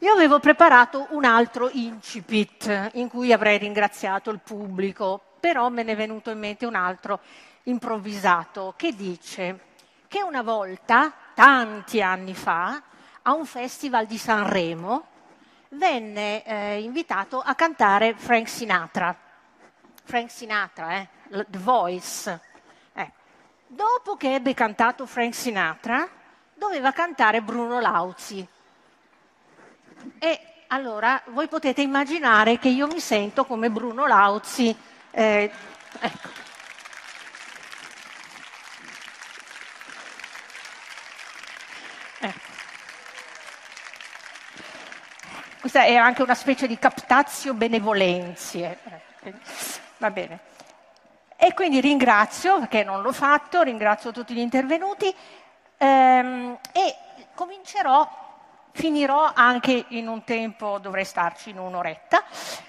Io avevo preparato un altro incipit in cui avrei ringraziato il pubblico, però me ne è venuto in mente un altro improvvisato che dice che una volta, tanti anni fa, a un festival di Sanremo, venne eh, invitato a cantare Frank Sinatra. Frank Sinatra, eh? The Voice. Eh. Dopo che ebbe cantato Frank Sinatra, doveva cantare Bruno Lauzi. E allora voi potete immaginare che io mi sento come Bruno Lauzi. Eh, ecco. Questa è anche una specie di captazio benevolenzie. Va bene. E quindi ringrazio, perché non l'ho fatto, ringrazio tutti gli intervenuti ehm, e comincerò, finirò anche in un tempo, dovrei starci in un'oretta,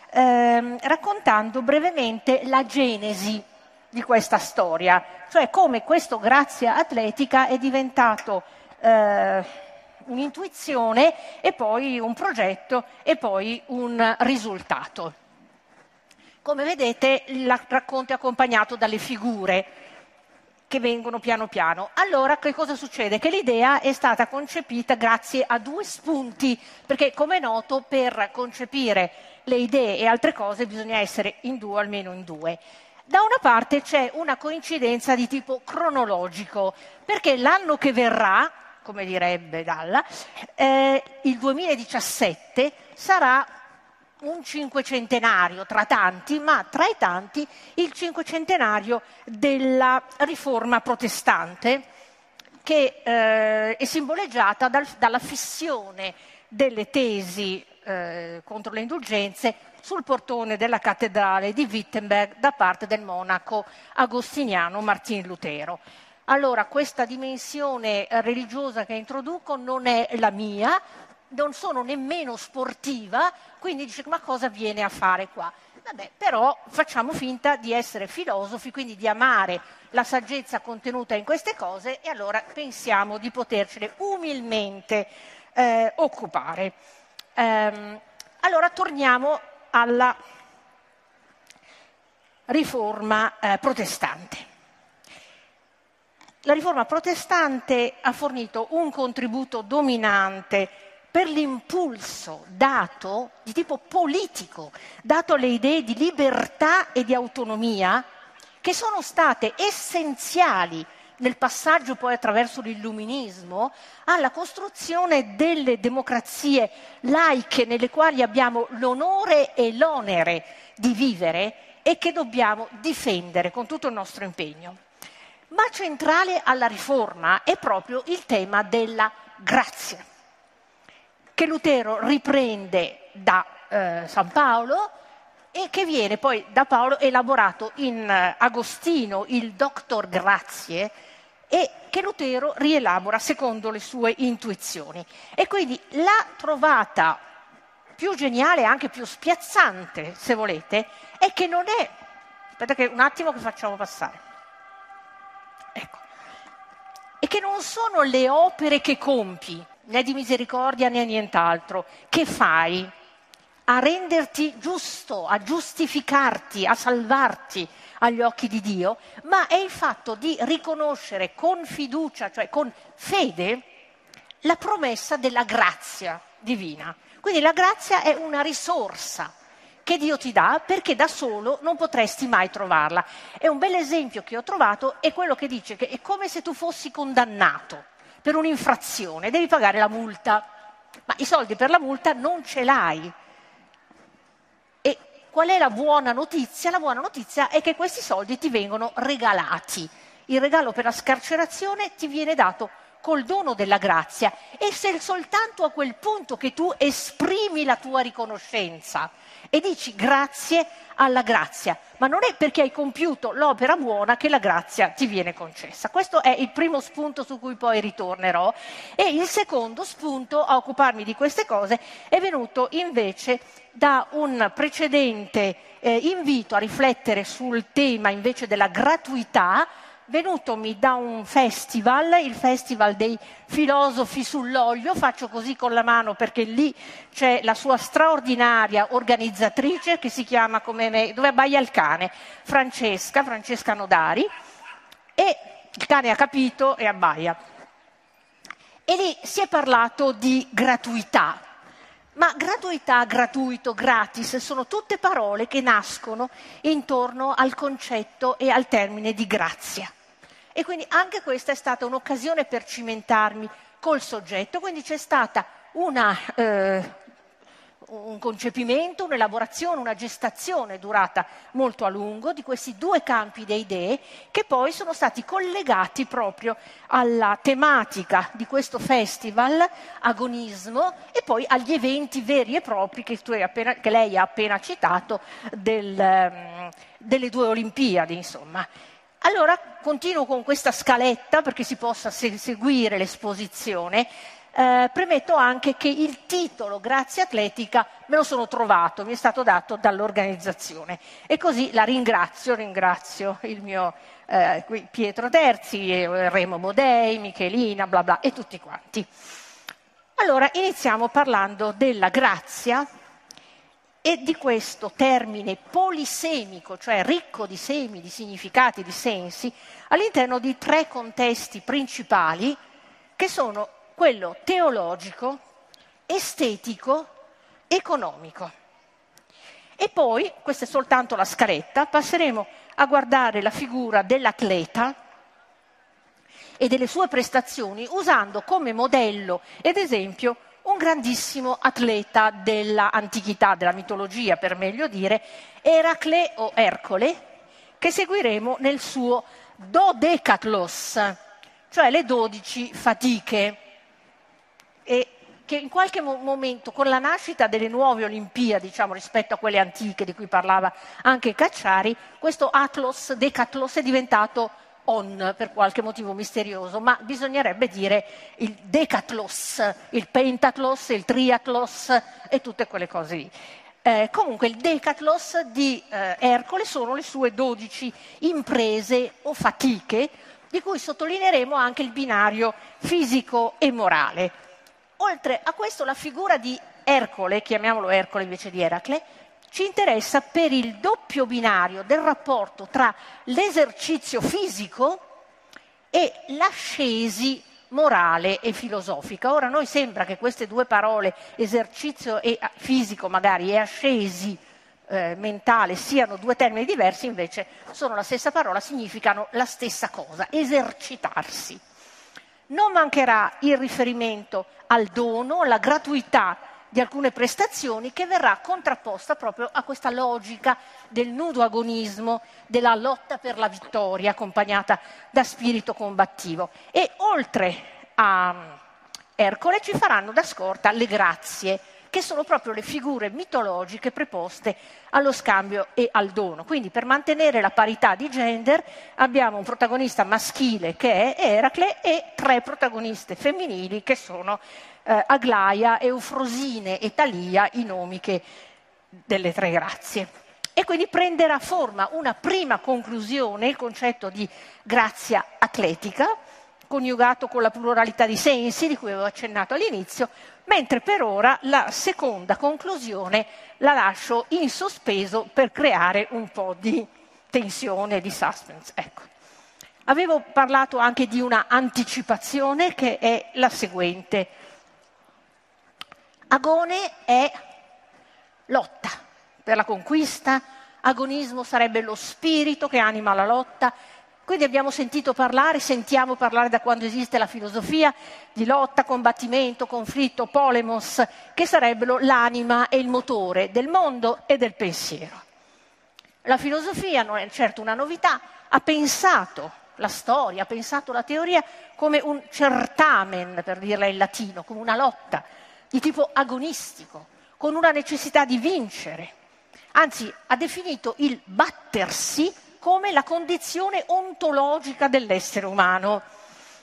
ehm, raccontando brevemente la genesi di questa storia, cioè come questo Grazia Atletica è diventato... Eh, un'intuizione e poi un progetto e poi un risultato. Come vedete il racconto è accompagnato dalle figure che vengono piano piano. Allora che cosa succede? Che l'idea è stata concepita grazie a due spunti, perché come è noto per concepire le idee e altre cose bisogna essere in due, almeno in due. Da una parte c'è una coincidenza di tipo cronologico, perché l'anno che verrà, come direbbe Dalla, eh, il 2017 sarà un cinquecentenario tra tanti, ma tra i tanti il cinquecentenario della riforma protestante che eh, è simboleggiata dal, dalla fissione delle tesi eh, contro le indulgenze sul portone della cattedrale di Wittenberg da parte del monaco agostiniano Martin Lutero. Allora, questa dimensione religiosa che introduco non è la mia, non sono nemmeno sportiva, quindi dice ma cosa viene a fare qua? Vabbè, però facciamo finta di essere filosofi, quindi di amare la saggezza contenuta in queste cose e allora pensiamo di potercene umilmente eh, occupare. Ehm, allora torniamo alla riforma eh, protestante. La riforma protestante ha fornito un contributo dominante per l'impulso dato di tipo politico, dato alle idee di libertà e di autonomia, che sono state essenziali nel passaggio poi attraverso l'illuminismo alla costruzione delle democrazie laiche nelle quali abbiamo l'onore e l'onere di vivere e che dobbiamo difendere con tutto il nostro impegno. Ma centrale alla riforma è proprio il tema della grazia, che Lutero riprende da eh, San Paolo e che viene poi da Paolo elaborato in eh, Agostino, il Doctor Grazie, e che Lutero rielabora secondo le sue intuizioni. E quindi la trovata più geniale e anche più spiazzante, se volete, è che non è... Aspetta che un attimo che facciamo passare e che non sono le opere che compi, né di misericordia né nient'altro, che fai a renderti giusto, a giustificarti, a salvarti agli occhi di Dio, ma è il fatto di riconoscere con fiducia, cioè con fede, la promessa della grazia divina. Quindi la grazia è una risorsa che Dio ti dà perché da solo non potresti mai trovarla. E un bel esempio che ho trovato è quello che dice che è come se tu fossi condannato per un'infrazione, devi pagare la multa, ma i soldi per la multa non ce l'hai. E qual è la buona notizia? La buona notizia è che questi soldi ti vengono regalati. Il regalo per la scarcerazione ti viene dato col dono della grazia e se soltanto a quel punto che tu esprimi la tua riconoscenza e dici grazie alla grazia, ma non è perché hai compiuto l'opera buona che la grazia ti viene concessa. Questo è il primo spunto su cui poi ritornerò e il secondo spunto a occuparmi di queste cose è venuto invece da un precedente eh, invito a riflettere sul tema invece della gratuità venutomi da un festival, il festival dei filosofi sull'olio, faccio così con la mano perché lì c'è la sua straordinaria organizzatrice che si chiama come me, dove abbaia il cane, Francesca, Francesca Nodari, e il cane ha capito e abbaia. E lì si è parlato di gratuità, ma gratuità, gratuito, gratis sono tutte parole che nascono intorno al concetto e al termine di grazia. E quindi anche questa è stata un'occasione per cimentarmi col soggetto, quindi c'è stata una eh, un concepimento, un'elaborazione, una gestazione durata molto a lungo di questi due campi di idee che poi sono stati collegati proprio alla tematica di questo festival, agonismo, e poi agli eventi veri e propri che, appena, che lei ha appena citato del, um, delle due Olimpiadi, insomma. Allora continuo con questa scaletta perché si possa se- seguire l'esposizione eh, premetto anche che il titolo Grazia Atletica me lo sono trovato, mi è stato dato dall'organizzazione e così la ringrazio, ringrazio il mio eh, Pietro Terzi, eh, Remo Modei, Michelina, bla bla e tutti quanti. Allora iniziamo parlando della grazia e di questo termine polisemico, cioè ricco di semi, di significati, di sensi, all'interno di tre contesti principali che sono quello teologico, estetico, economico. E poi, questa è soltanto la scaletta, passeremo a guardare la figura dell'atleta e delle sue prestazioni usando come modello ed esempio un grandissimo atleta dell'antichità, della mitologia per meglio dire, Eracle o Ercole, che seguiremo nel suo Dodecatlos, cioè le dodici fatiche e che in qualche momento, con la nascita delle nuove Olimpiadi, diciamo, rispetto a quelle antiche di cui parlava anche Cacciari, questo Atlos, Decatlos è diventato on per qualche motivo misterioso, ma bisognerebbe dire il Decatlos, il Pentatlos, il Triatlos e tutte quelle cose lì. Eh, comunque il Decatlos di eh, Ercole sono le sue dodici imprese o fatiche, di cui sottolineeremo anche il binario fisico e morale. Oltre a questo la figura di Ercole, chiamiamolo Ercole invece di Eracle, ci interessa per il doppio binario del rapporto tra l'esercizio fisico e l'ascesi morale e filosofica. Ora, noi sembra che queste due parole, esercizio e fisico magari e ascesi eh, mentale, siano due termini diversi, invece sono la stessa parola, significano la stessa cosa, esercitarsi. Non mancherà il riferimento al dono, alla gratuità di alcune prestazioni che verrà contrapposta proprio a questa logica del nudo agonismo, della lotta per la vittoria accompagnata da spirito combattivo. E oltre a Ercole ci faranno da scorta le grazie che sono proprio le figure mitologiche preposte allo scambio e al dono. Quindi per mantenere la parità di gender abbiamo un protagonista maschile che è Eracle e tre protagoniste femminili che sono eh, Aglaia, Eufrosine e Talia, i nomi che, delle tre grazie. E quindi prenderà forma una prima conclusione, il concetto di grazia atletica, coniugato con la pluralità di sensi di cui avevo accennato all'inizio, mentre per ora la seconda conclusione la lascio in sospeso per creare un po' di tensione, di suspense. Ecco. Avevo parlato anche di una anticipazione che è la seguente. Agone è lotta per la conquista, agonismo sarebbe lo spirito che anima la lotta, quindi abbiamo sentito parlare, sentiamo parlare da quando esiste la filosofia di lotta, combattimento, conflitto, polemos, che sarebbero l'anima e il motore del mondo e del pensiero. La filosofia non è certo una novità, ha pensato la storia, ha pensato la teoria come un certamen, per dirla in latino, come una lotta di tipo agonistico, con una necessità di vincere. Anzi, ha definito il battersi come la condizione ontologica dell'essere umano.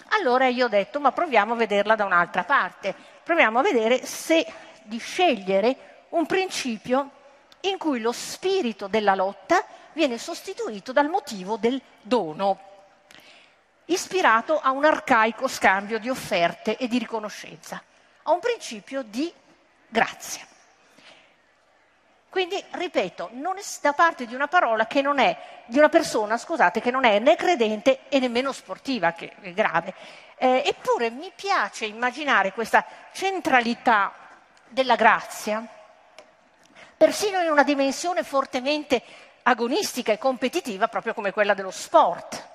Allora io ho detto, ma proviamo a vederla da un'altra parte, proviamo a vedere se di scegliere un principio in cui lo spirito della lotta viene sostituito dal motivo del dono. ispirato a un arcaico scambio di offerte e di riconoscenza, a un principio di grazia. Quindi, ripeto, non è da parte di una parola che non è, di una persona, scusate, che non è né credente e nemmeno sportiva, che è grave. Eh, eppure mi piace immaginare questa centralità della grazia, persino in una dimensione fortemente agonistica e competitiva, proprio come quella dello sport.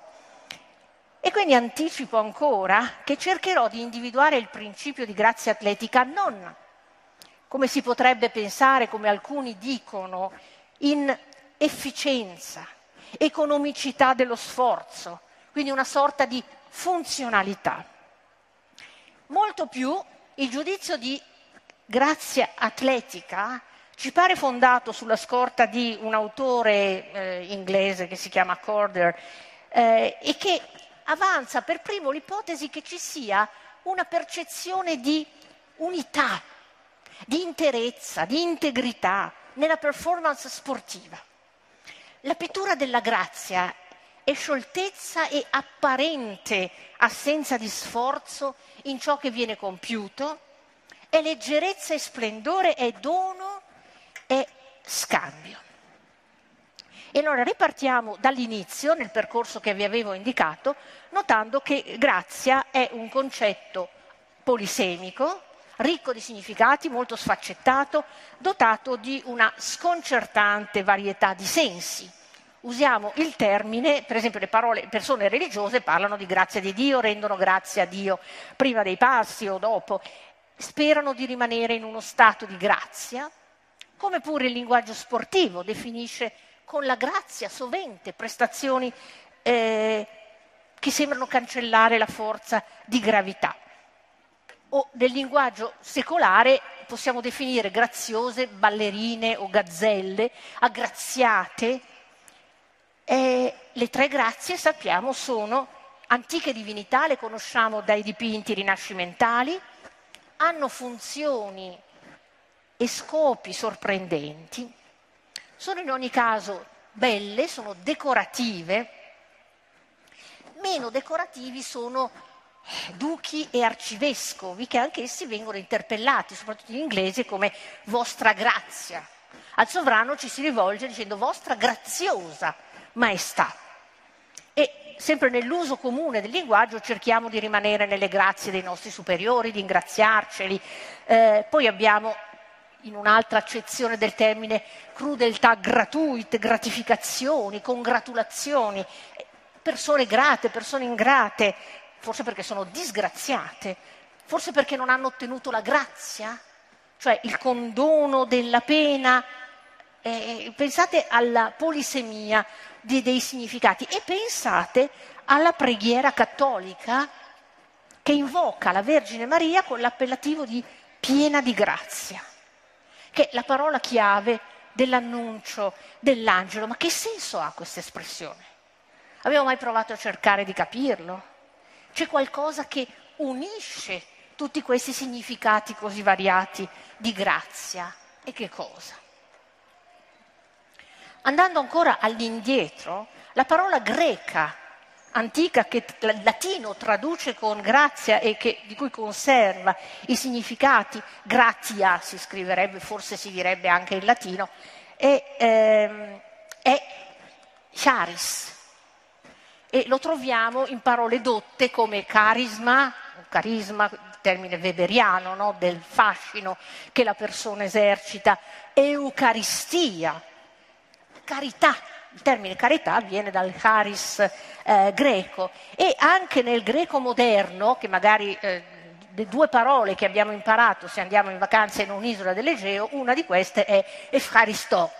E quindi anticipo ancora che cercherò di individuare il principio di grazia atletica non come si potrebbe pensare, come alcuni dicono, in efficienza, economicità dello sforzo, quindi una sorta di funzionalità. Molto più il giudizio di grazia atletica ci pare fondato sulla scorta di un autore eh, inglese che si chiama Corder eh, e che avanza per primo l'ipotesi che ci sia una percezione di unità di interezza, di integrità nella performance sportiva. La pittura della grazia è scioltezza e apparente assenza di sforzo in ciò che viene compiuto, è leggerezza e splendore, è dono, è scambio. E allora ripartiamo dall'inizio, nel percorso che vi avevo indicato, notando che grazia è un concetto polisemico, ricco di significati, molto sfaccettato, dotato di una sconcertante varietà di sensi. Usiamo il termine, per esempio le parole, persone religiose parlano di grazia di Dio, rendono grazia a Dio prima dei passi o dopo, sperano di rimanere in uno stato di grazia, come pure il linguaggio sportivo definisce con la grazia sovente prestazioni eh, che sembrano cancellare la forza di gravità o nel linguaggio secolare possiamo definire graziose ballerine o gazzelle, aggraziate. E le tre grazie, sappiamo, sono antiche divinità, le conosciamo dai dipinti rinascimentali, hanno funzioni e scopi sorprendenti, sono in ogni caso belle, sono decorative, meno decorativi sono duchi e arcivescovi che anch'essi vengono interpellati, soprattutto in inglese, come vostra grazia. Al sovrano ci si rivolge dicendo vostra graziosa maestà. E sempre nell'uso comune del linguaggio cerchiamo di rimanere nelle grazie dei nostri superiori, di ingraziarceli. Eh, poi abbiamo in un'altra accezione del termine crudeltà gratuite, gratificazioni, congratulazioni, persone grate, persone ingrate, forse perché sono disgraziate, forse perché non hanno ottenuto la grazia, cioè il condono della pena. Eh, pensate alla polisemia di, dei significati e pensate alla preghiera cattolica che invoca la Vergine Maria con l'appellativo di piena di grazia, che è la parola chiave dell'annuncio dell'angelo. Ma che senso ha questa espressione? Abbiamo mai provato a cercare di capirlo? C'è qualcosa che unisce tutti questi significati così variati di grazia. E che cosa? Andando ancora all'indietro, la parola greca antica che il latino traduce con grazia e che, di cui conserva i significati, gratia si scriverebbe, forse si direbbe anche in latino, è, ehm, è charis, e lo troviamo in parole dotte come carisma, carisma, termine weberiano, no? del fascino che la persona esercita, eucaristia, carità, il termine carità viene dal charis eh, greco e anche nel greco moderno, che magari eh, le due parole che abbiamo imparato se andiamo in vacanza in un'isola dell'Egeo, una di queste è efcharisto,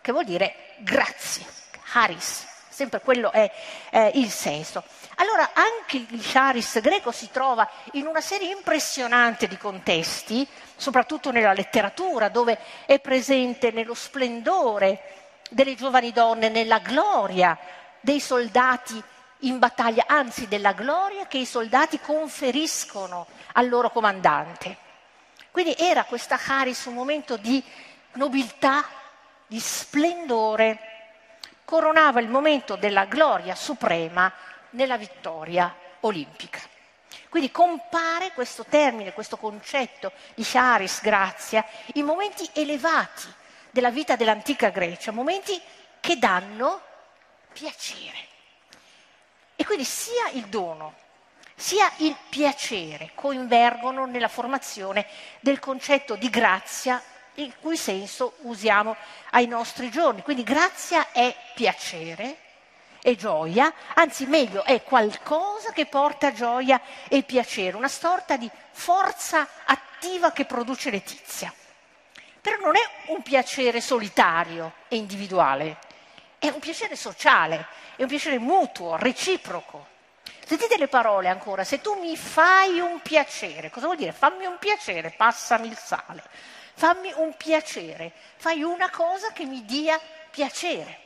che vuol dire grazie, charis sempre quello è eh, il senso. Allora anche il charis greco si trova in una serie impressionante di contesti, soprattutto nella letteratura, dove è presente nello splendore delle giovani donne, nella gloria dei soldati in battaglia, anzi della gloria che i soldati conferiscono al loro comandante. Quindi era questa Charis un momento di nobiltà, di splendore coronava il momento della gloria suprema nella vittoria olimpica. Quindi compare questo termine, questo concetto di charis, grazia, in momenti elevati della vita dell'antica Grecia, momenti che danno piacere. E quindi sia il dono sia il piacere coinvergono nella formazione del concetto di grazia il cui senso usiamo ai nostri giorni. Quindi grazia è piacere, è gioia, anzi meglio è qualcosa che porta gioia e piacere, una sorta di forza attiva che produce letizia. Però non è un piacere solitario e individuale, è un piacere sociale, è un piacere mutuo, reciproco. Sentite le parole ancora, se tu mi fai un piacere, cosa vuol dire? Fammi un piacere, passami il sale. Fammi un piacere, fai una cosa che mi dia piacere.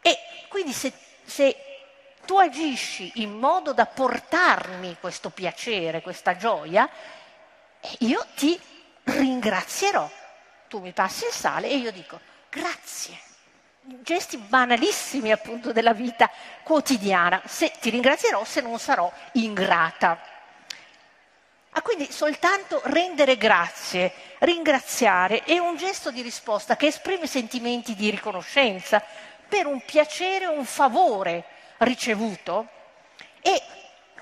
E quindi se, se tu agisci in modo da portarmi questo piacere, questa gioia, io ti ringrazierò. Tu mi passi il sale e io dico grazie gesti banalissimi appunto della vita quotidiana. Se ti ringrazierò se non sarò ingrata. Ah, quindi soltanto rendere grazie, ringraziare è un gesto di risposta che esprime sentimenti di riconoscenza per un piacere, un favore ricevuto e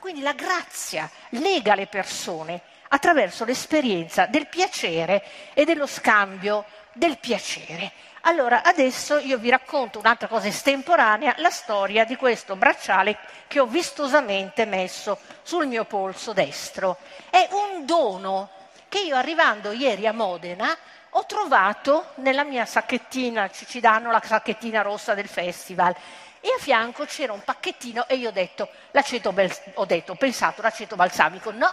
quindi la grazia lega le persone attraverso l'esperienza del piacere e dello scambio del piacere. Allora, adesso io vi racconto un'altra cosa estemporanea, la storia di questo bracciale che ho vistosamente messo sul mio polso destro. È un dono che io arrivando ieri a Modena ho trovato nella mia sacchettina, ci danno la sacchettina rossa del festival, e a fianco c'era un pacchettino e io ho detto, l'aceto, ho detto, ho pensato l'aceto balsamico, no,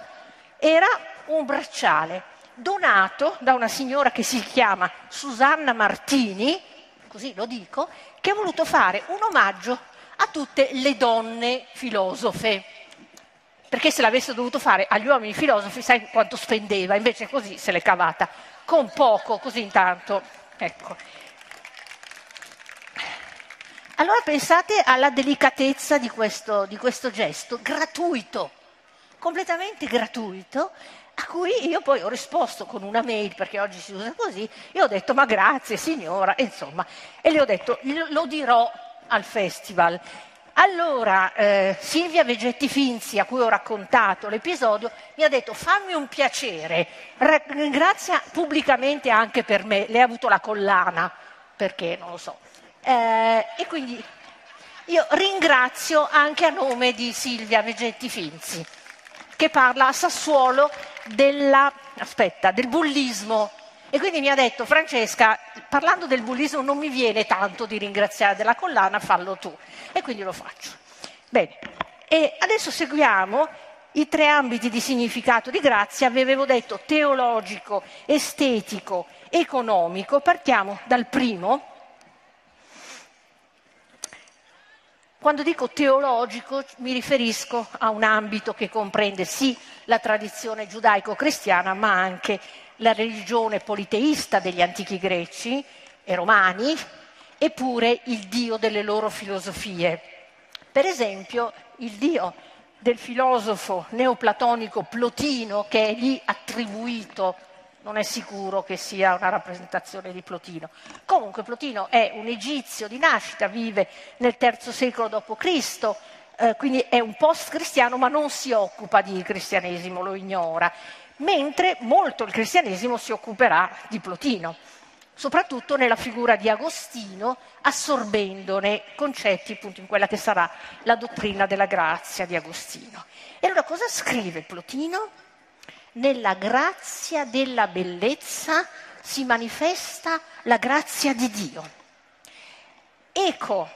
era un bracciale donato da una signora che si chiama Susanna Martini, così lo dico, che ha voluto fare un omaggio a tutte le donne filosofe. Perché se l'avesse dovuto fare agli uomini filosofi, sai quanto spendeva, invece così se l'è cavata, con poco, così intanto. Ecco. Allora pensate alla delicatezza di questo, di questo gesto, gratuito, completamente gratuito, a cui io poi ho risposto con una mail, perché oggi si usa così, e ho detto ma grazie signora, insomma, e le ho detto lo dirò al festival. Allora eh, Silvia Vegetti Finzi, a cui ho raccontato l'episodio, mi ha detto fammi un piacere, ringrazia pubblicamente anche per me, lei ha avuto la collana, perché non lo so. Eh, e quindi io ringrazio anche a nome di Silvia Vegetti Finzi che parla a Sassuolo della, aspetta, del bullismo. E quindi mi ha detto, Francesca, parlando del bullismo non mi viene tanto di ringraziare della collana, fallo tu. E quindi lo faccio. Bene, e adesso seguiamo i tre ambiti di significato di grazia, vi avevo detto teologico, estetico, economico. Partiamo dal primo, Quando dico teologico mi riferisco a un ambito che comprende sì la tradizione giudaico-cristiana, ma anche la religione politeista degli antichi greci e romani, eppure il dio delle loro filosofie. Per esempio, il dio del filosofo neoplatonico Plotino, che è lì attribuito non è sicuro che sia una rappresentazione di Plotino. Comunque Plotino è un egizio di nascita, vive nel III secolo d.C., eh, quindi è un post-cristiano ma non si occupa di cristianesimo, lo ignora, mentre molto il cristianesimo si occuperà di Plotino, soprattutto nella figura di Agostino, assorbendone concetti appunto in quella che sarà la dottrina della grazia di Agostino. E allora cosa scrive Plotino? Nella grazia della bellezza si manifesta la grazia di Dio. Eco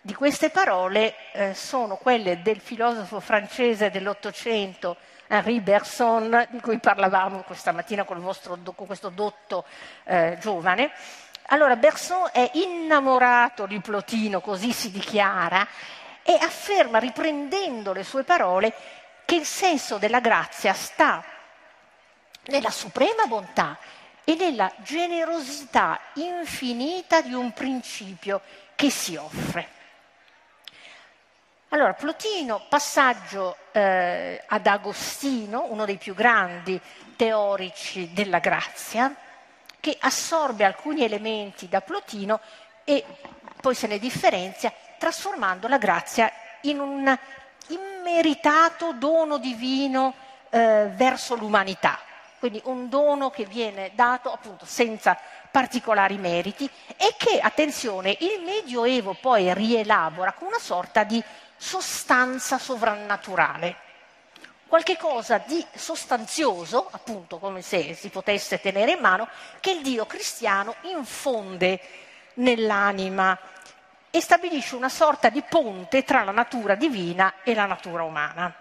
di queste parole eh, sono quelle del filosofo francese dell'Ottocento Henri Bergson, di cui parlavamo questa mattina con, vostro, con questo dotto eh, giovane. Allora, Bergson è innamorato di Plotino, così si dichiara, e afferma, riprendendo le sue parole, che il senso della grazia sta nella suprema bontà e nella generosità infinita di un principio che si offre. Allora, Plotino, passaggio eh, ad Agostino, uno dei più grandi teorici della grazia, che assorbe alcuni elementi da Plotino e poi se ne differenzia, trasformando la grazia in un immeritato dono divino eh, verso l'umanità, quindi un dono che viene dato appunto senza particolari meriti e che, attenzione, il Medioevo poi rielabora con una sorta di sostanza sovrannaturale, qualche cosa di sostanzioso, appunto come se si potesse tenere in mano, che il Dio cristiano infonde nell'anima e stabilisce una sorta di ponte tra la natura divina e la natura umana.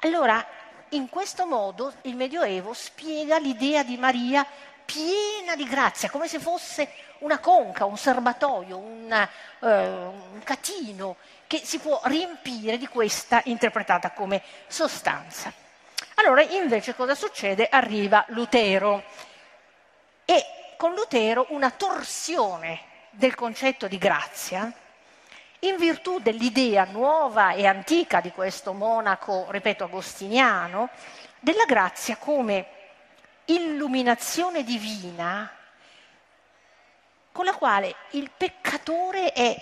Allora, in questo modo il Medioevo spiega l'idea di Maria piena di grazia, come se fosse una conca, un serbatoio, un, uh, un catino che si può riempire di questa interpretata come sostanza. Allora, invece, cosa succede? Arriva Lutero e con Lutero una torsione del concetto di grazia, in virtù dell'idea nuova e antica di questo monaco, ripeto, agostiniano, della grazia come illuminazione divina con la quale il peccatore è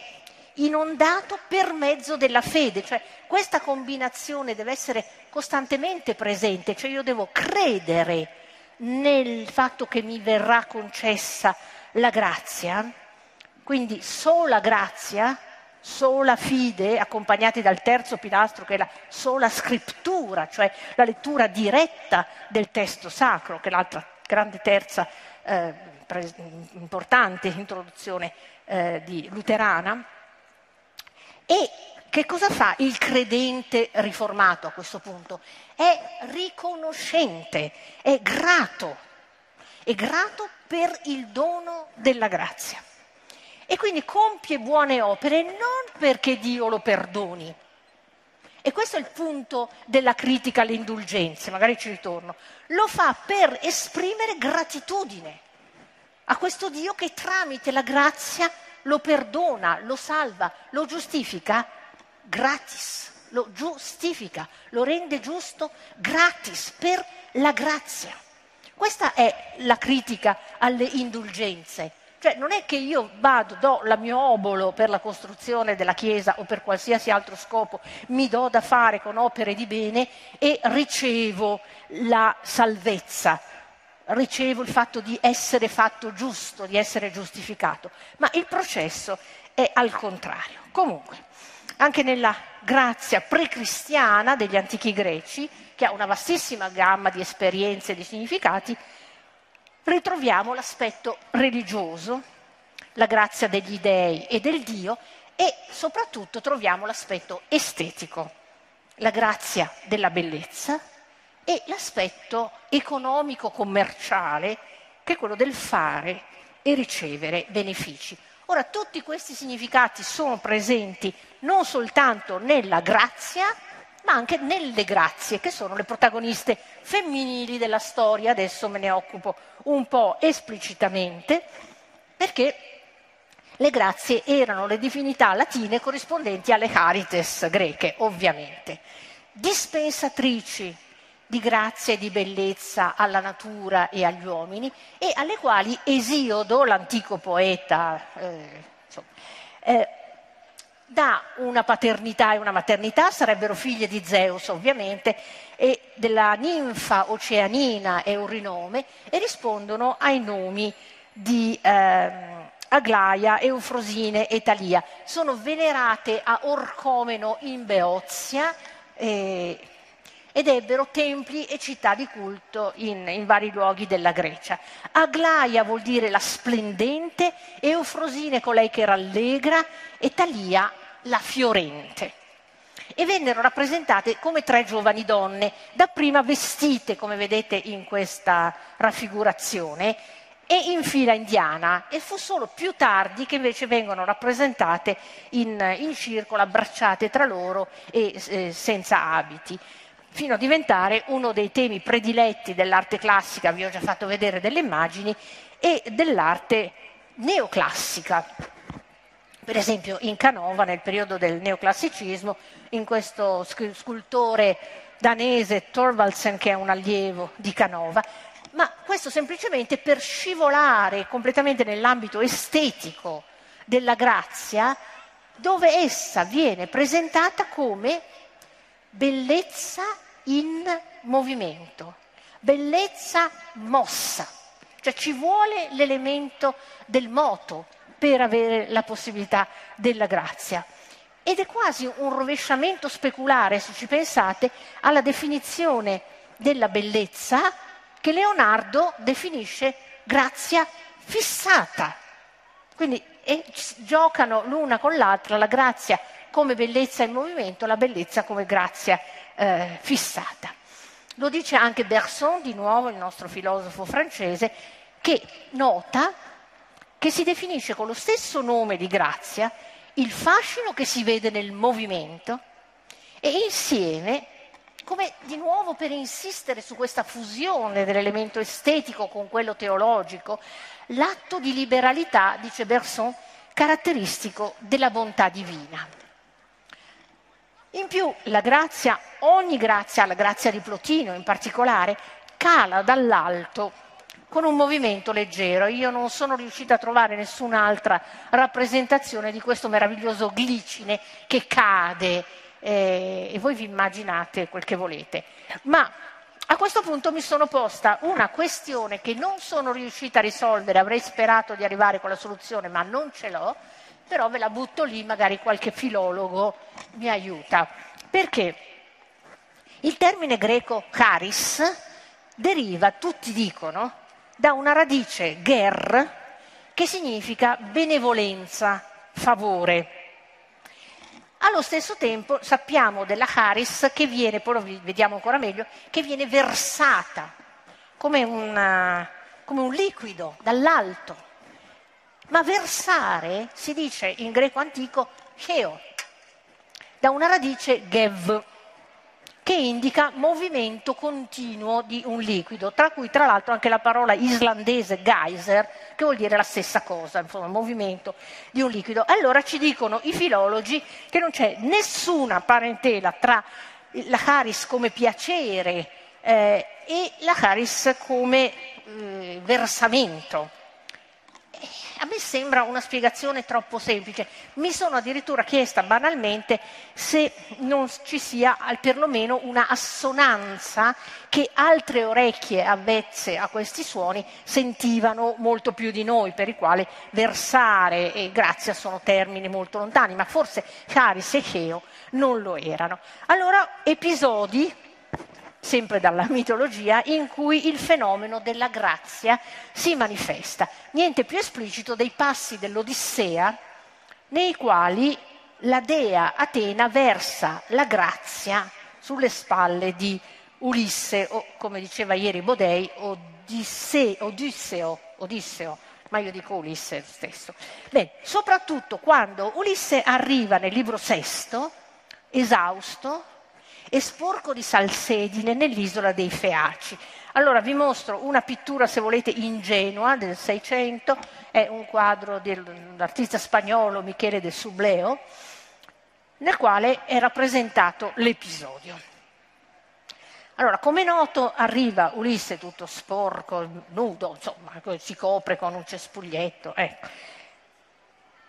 inondato per mezzo della fede, cioè questa combinazione deve essere costantemente presente, cioè io devo credere nel fatto che mi verrà concessa la grazia. Quindi sola grazia, sola fide, accompagnati dal terzo pilastro che è la sola scrittura, cioè la lettura diretta del testo sacro, che è l'altra grande terza eh, pre- importante introduzione eh, di luterana. E che cosa fa il credente riformato a questo punto? È riconoscente, è grato, è grato per il dono della grazia e quindi compie buone opere non perché Dio lo perdoni. E questo è il punto della critica alle indulgenze, magari ci ritorno. Lo fa per esprimere gratitudine a questo Dio che tramite la grazia lo perdona, lo salva, lo giustifica gratis, lo giustifica, lo rende giusto gratis per la grazia. Questa è la critica alle indulgenze cioè non è che io vado, do la mio obolo per la costruzione della Chiesa o per qualsiasi altro scopo, mi do da fare con opere di bene e ricevo la salvezza, ricevo il fatto di essere fatto giusto, di essere giustificato, ma il processo è al contrario. Comunque, anche nella grazia precristiana degli antichi greci, che ha una vastissima gamma di esperienze e di significati, ritroviamo l'aspetto religioso, la grazia degli dei e del Dio e soprattutto troviamo l'aspetto estetico, la grazia della bellezza e l'aspetto economico-commerciale che è quello del fare e ricevere benefici. Ora, tutti questi significati sono presenti non soltanto nella grazia, ma anche nelle grazie, che sono le protagoniste femminili della storia. Adesso me ne occupo un po' esplicitamente, perché le grazie erano le divinità latine corrispondenti alle carites greche, ovviamente. Dispensatrici di grazia e di bellezza alla natura e agli uomini e alle quali Esiodo, l'antico poeta, eh, insomma, eh, dà una paternità e una maternità, sarebbero figlie di Zeus ovviamente, e della ninfa oceanina Eurinome, e rispondono ai nomi di eh, Aglaia, Eufrosine e Talia. Sono venerate a Orcomeno in Beozia eh, ed ebbero templi e città di culto in, in, vari luoghi della Grecia. Aglaia vuol dire la splendente, Eufrosine colei che rallegra e Talia la fiorente. E vennero rappresentate come tre giovani donne, dapprima vestite, come vedete in questa raffigurazione, e in fila indiana e fu solo più tardi che invece vengono rappresentate in, in circolo, abbracciate tra loro e eh, senza abiti, fino a diventare uno dei temi prediletti dell'arte classica, vi ho già fatto vedere delle immagini, e dell'arte neoclassica. Per esempio in Canova, nel periodo del neoclassicismo, in questo scultore danese Thorvaldsen, che è un allievo di Canova, ma questo semplicemente per scivolare completamente nell'ambito estetico della grazia, dove essa viene presentata come bellezza in movimento, bellezza mossa, cioè ci vuole l'elemento del moto per avere la possibilità della grazia. Ed è quasi un rovesciamento speculare, se ci pensate, alla definizione della bellezza che Leonardo definisce grazia fissata. Quindi giocano l'una con l'altra la grazia come bellezza in movimento, la bellezza come grazia eh, fissata. Lo dice anche Bergson, di nuovo il nostro filosofo francese, che nota che si definisce con lo stesso nome di grazia il fascino che si vede nel movimento e insieme, come di nuovo per insistere su questa fusione dell'elemento estetico con quello teologico, l'atto di liberalità, dice Bergson, caratteristico della bontà divina. In più la grazia, ogni grazia, la grazia di Plotino in particolare, cala dall'alto con un movimento leggero. Io non sono riuscita a trovare nessun'altra rappresentazione di questo meraviglioso glicine che cade eh, e voi vi immaginate quel che volete. Ma a questo punto mi sono posta una questione che non sono riuscita a risolvere, avrei sperato di arrivare con la soluzione, ma non ce l'ho, però ve la butto lì, magari qualche filologo mi aiuta. Perché il termine greco charis deriva, tutti dicono, da una radice ger che significa benevolenza, favore. Allo stesso tempo sappiamo della charis che viene, poi lo vediamo ancora meglio, che viene versata come, una, come un liquido dall'alto ma versare si dice in greco antico cheo, da una radice gev, che indica movimento continuo di un liquido, tra cui tra l'altro anche la parola islandese geyser, che vuol dire la stessa cosa, insomma, movimento di un liquido. Allora ci dicono i filologi che non c'è nessuna parentela tra la charis come piacere eh, e la charis come eh, versamento a me sembra una spiegazione troppo semplice. Mi sono addirittura chiesta banalmente se non ci sia perlomeno una assonanza che altre orecchie avvezze a questi suoni sentivano molto più di noi, per i quali versare e grazia sono termini molto lontani, ma forse Caris e Cheo non lo erano. Allora, episodi sempre dalla mitologia, in cui il fenomeno della grazia si manifesta. Niente più esplicito dei passi dell'Odissea nei quali la dea Atena versa la grazia sulle spalle di Ulisse, o come diceva ieri Bodei, Odisse, Odisseo, Odisseo, ma io dico Ulisse stesso. Bene, soprattutto quando Ulisse arriva nel libro sesto, esausto, e sporco di salsedine nell'isola dei Feaci. Allora vi mostro una pittura, se volete, ingenua del Seicento, è un quadro dell'artista spagnolo Michele de Subleo, nel quale è rappresentato l'episodio. Allora, come noto, arriva Ulisse tutto sporco, nudo, insomma, si copre con un cespuglietto, ecco.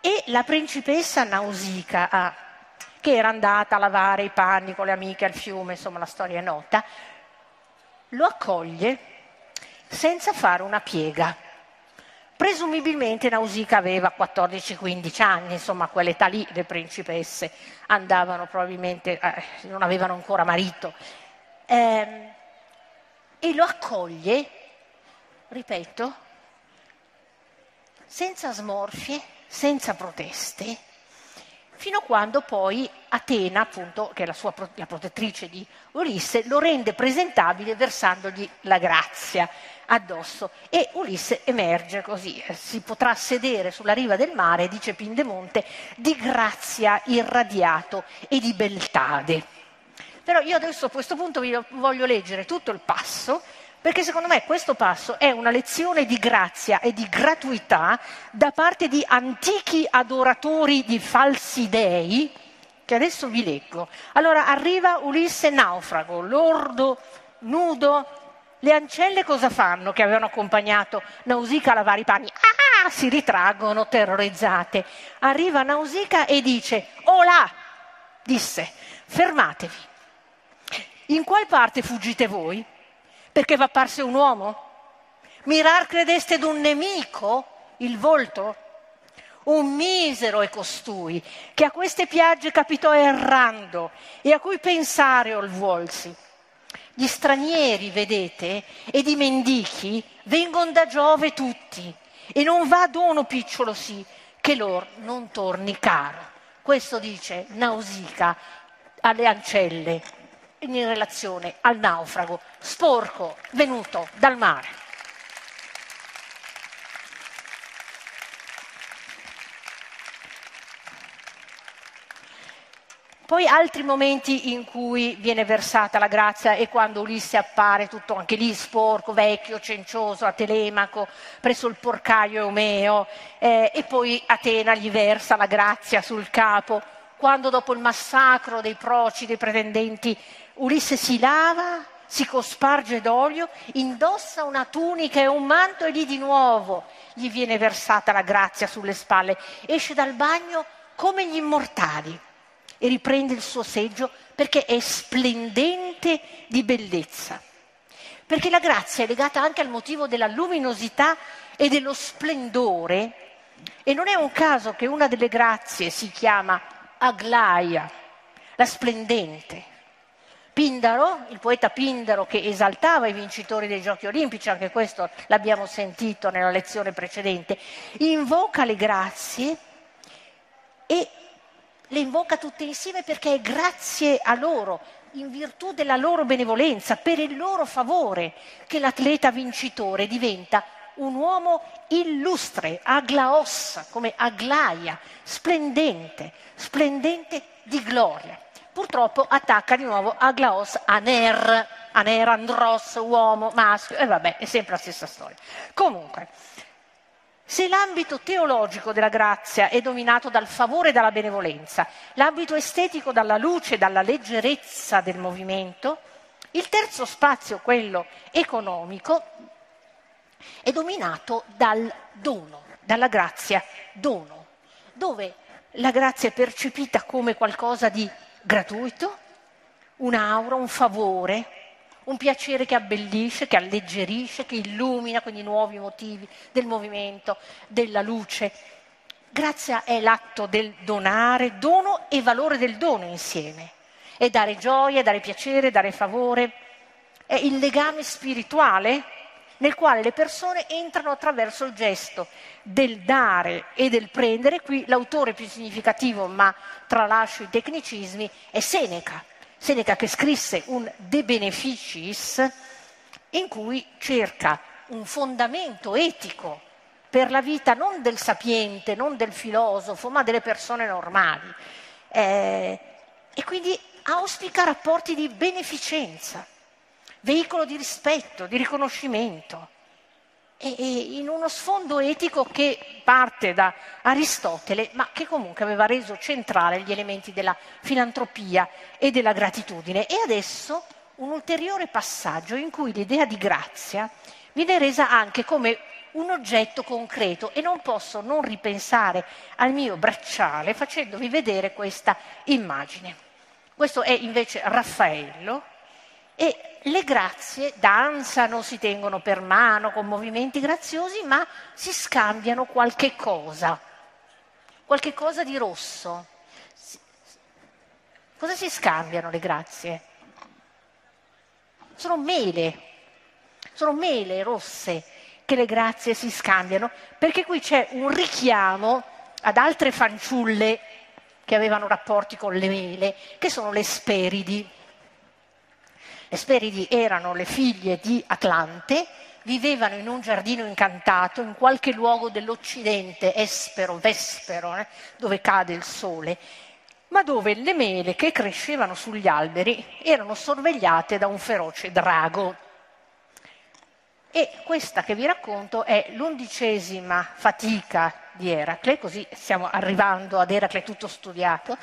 E la principessa Nausicaa che era andata a lavare i panni con le amiche al fiume, insomma la storia è nota, lo accoglie senza fare una piega. Presumibilmente Nausicaa aveva 14-15 anni, insomma quell'età lì le principesse andavano probabilmente, eh, non avevano ancora marito. Eh, e lo accoglie, ripeto, senza smorfie, senza proteste, fino a quando poi Atena, appunto, che è la, sua, la protettrice di Ulisse, lo rende presentabile versandogli la grazia addosso e Ulisse emerge così, eh, si potrà sedere sulla riva del mare, dice Pindemonte, di grazia irradiato e di beltade. Però io adesso a questo punto vi voglio leggere tutto il passo perché secondo me questo passo è una lezione di grazia e di gratuità da parte di antichi adoratori di falsi dei, che adesso vi leggo. Allora arriva Ulisse naufrago, lordo, nudo. Le ancelle cosa fanno che avevano accompagnato Nausicaa a lavare i panni? Ah, si ritraggono terrorizzate. Arriva Nausicaa e dice, oh là, disse, fermatevi. In qual parte fuggite voi? Perché va apparse un uomo? Mirar credeste d'un nemico il volto? Un misero è costui che a queste piagge capitò errando e a cui pensare ol volsi. Gli stranieri, vedete, ed i mendichi vengono da Giove tutti e non va dono picciolo sì che lor non torni caro. Questo dice Nausica alle ancelle in relazione al naufrago sporco venuto dal mare. Poi altri momenti in cui viene versata la grazia è quando Ulisse appare tutto anche lì sporco, vecchio, cencioso, a Telemaco, presso il porcaio Eumeo, eh, e poi Atena gli versa la grazia sul capo, quando dopo il massacro dei proci, dei pretendenti, Ulisse si lava, si cosparge d'olio, indossa una tunica e un manto e lì di nuovo gli viene versata la grazia sulle spalle. Esce dal bagno come gli immortali e riprende il suo seggio perché è splendente di bellezza. Perché la grazia è legata anche al motivo della luminosità e dello splendore e non è un caso che una delle grazie si chiama Aglaia, la splendente. Pindaro, il poeta Pindaro che esaltava i vincitori dei giochi olimpici, anche questo l'abbiamo sentito nella lezione precedente, invoca le grazie e le invoca tutte insieme perché è grazie a loro, in virtù della loro benevolenza, per il loro favore, che l'atleta vincitore diventa un uomo illustre, aglaossa, come Aglaia, splendente, splendente di gloria purtroppo attacca di nuovo Aglaos Aner, Aner, Andros, uomo, maschio, e vabbè, è sempre la stessa storia. Comunque, se l'ambito teologico della grazia è dominato dal favore e dalla benevolenza, l'ambito estetico dalla luce dalla leggerezza del movimento, il terzo spazio, quello economico, è dominato dal dono, dalla grazia dono, dove la grazia è percepita come qualcosa di gratuito, un'aura, un favore, un piacere che abbellisce, che alleggerisce, che illumina quindi nuovi motivi del movimento, della luce. Grazia è l'atto del donare, dono e valore del dono insieme. È dare gioia, dare piacere, dare favore. È il legame spirituale nel quale le persone entrano attraverso il gesto del dare e del prendere. Qui l'autore più significativo, ma tralascio i tecnicismi, è Seneca. Seneca che scrisse un De Beneficis in cui cerca un fondamento etico per la vita non del sapiente, non del filosofo, ma delle persone normali. Eh, e quindi auspica rapporti di beneficenza veicolo di rispetto, di riconoscimento, e, e in uno sfondo etico che parte da Aristotele, ma che comunque aveva reso centrale gli elementi della filantropia e della gratitudine. E adesso un ulteriore passaggio in cui l'idea di grazia viene resa anche come un oggetto concreto e non posso non ripensare al mio bracciale facendovi vedere questa immagine. Questo è invece Raffaello e le grazie danzano, si tengono per mano con movimenti graziosi, ma si scambiano qualche cosa, qualche cosa di rosso. Cosa si scambiano le grazie? Sono mele, sono mele rosse che le grazie si scambiano, perché qui c'è un richiamo ad altre fanciulle che avevano rapporti con le mele, che sono le speridi. Le Speridi erano le figlie di Atlante, vivevano in un giardino incantato in qualche luogo dell'Occidente, Espero, Vespero, eh, dove cade il sole, ma dove le mele che crescevano sugli alberi erano sorvegliate da un feroce drago. E questa che vi racconto è l'undicesima fatica di Eracle, così stiamo arrivando ad Eracle tutto studiato,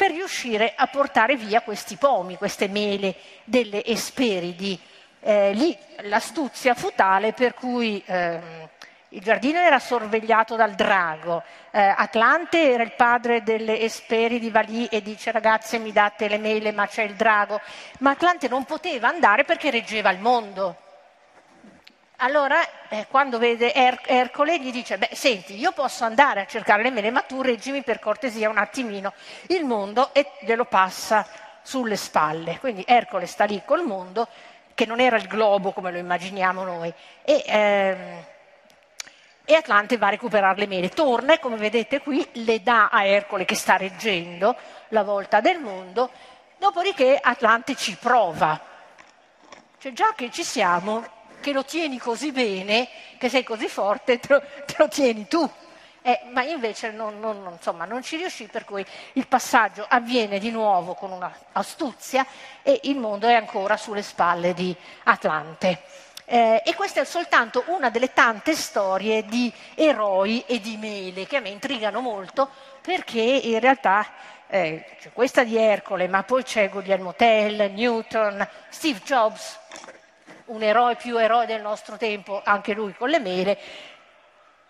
per riuscire a portare via questi pomi, queste mele delle Esperidi. Eh, lì l'astuzia fu tale per cui eh, il giardino era sorvegliato dal drago, eh, Atlante era il padre delle Esperidi, va lì e dice ragazze mi date le mele ma c'è il drago, ma Atlante non poteva andare perché reggeva il mondo allora, eh, quando vede er- Ercole, gli dice: Beh, senti, io posso andare a cercare le mele, ma tu reggimi per cortesia un attimino il mondo e glielo passa sulle spalle. Quindi Ercole sta lì col mondo, che non era il globo come lo immaginiamo noi, e, ehm, e Atlante va a recuperare le mele. Torna e, come vedete qui, le dà a Ercole che sta reggendo la volta del mondo. Dopodiché Atlante ci prova. Cioè, già che ci siamo, che lo tieni così bene, che sei così forte, te lo, te lo tieni tu. Eh, ma invece non, non, insomma, non, ci riuscì, per cui il passaggio avviene di nuovo con un'astuzia e il mondo è ancora sulle spalle di Atlante. Eh, e questa è soltanto una delle tante storie di eroi e di mele che a me intrigano molto perché in realtà eh, c'è questa di Ercole, ma poi c'è Guglielmo Tell, Newton, Steve Jobs, un eroe più eroe del nostro tempo, anche lui con le mele,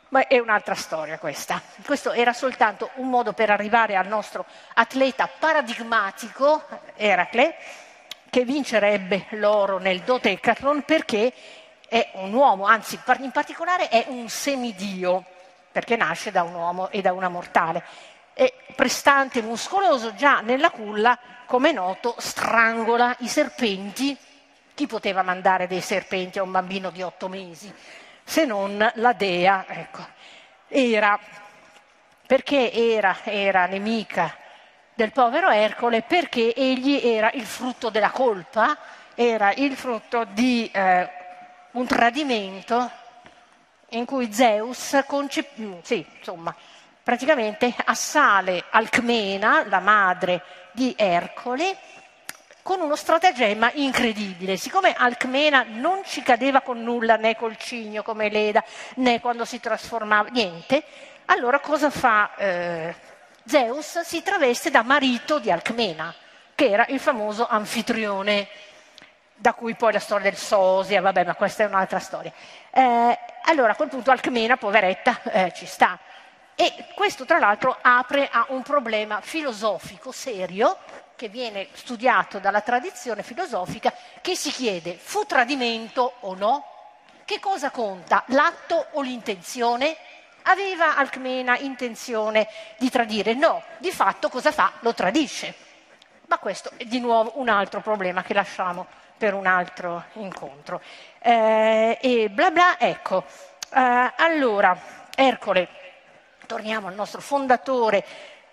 ma è un'altra storia questa. Questo era soltanto un modo per arrivare al nostro atleta paradigmatico, Eracle, che vincerebbe l'oro nel dodecathlon perché è un uomo, anzi in particolare è un semidio, perché nasce da un uomo e da una mortale. È prestante, muscoloso, già nella culla, come noto, strangola i serpenti chi poteva mandare dei serpenti a un bambino di otto mesi? Se non la dea, ecco. Era, perché era, era nemica del povero Ercole? Perché egli era il frutto della colpa, era il frutto di eh, un tradimento in cui Zeus concep- mm, sì, insomma, praticamente assale Alcmena, la madre di Ercole, con uno stratagemma incredibile. Siccome Alcmena non ci cadeva con nulla, né col cigno come Leda, né quando si trasformava, niente, allora cosa fa eh, Zeus? Si traveste da marito di Alcmena, che era il famoso anfitrione, da cui poi la storia del Sosia, vabbè, ma questa è un'altra storia. Eh, allora a quel punto Alcmena, poveretta, eh, ci sta. E questo tra l'altro apre a un problema filosofico serio che viene studiato dalla tradizione filosofica, che si chiede fu tradimento o no? Che cosa conta, l'atto o l'intenzione? Aveva Alcmena intenzione di tradire? No, di fatto cosa fa? Lo tradisce. Ma questo è di nuovo un altro problema che lasciamo per un altro incontro. Eh, e bla bla, ecco. Eh, allora, Ercole, torniamo al nostro fondatore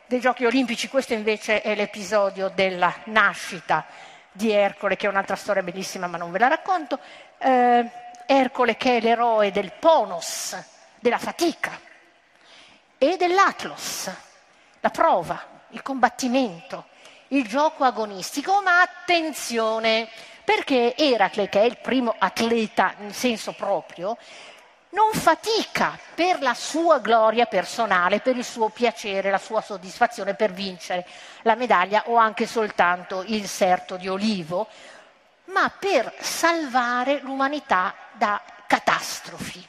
dei Giochi Olimpici, questo invece è l'episodio della nascita di Ercole, che è un'altra storia bellissima, ma non ve la racconto. Eh, Ercole che è l'eroe del Ponos, della fatica, e dell'Atlos, la prova, il combattimento, il gioco agonistico, ma attenzione, perché Eracle, che è il primo atleta in senso proprio, non fatica per la sua gloria personale, per il suo piacere, la sua soddisfazione per vincere la medaglia o anche soltanto il serto di olivo, ma per salvare l'umanità da catastrofi.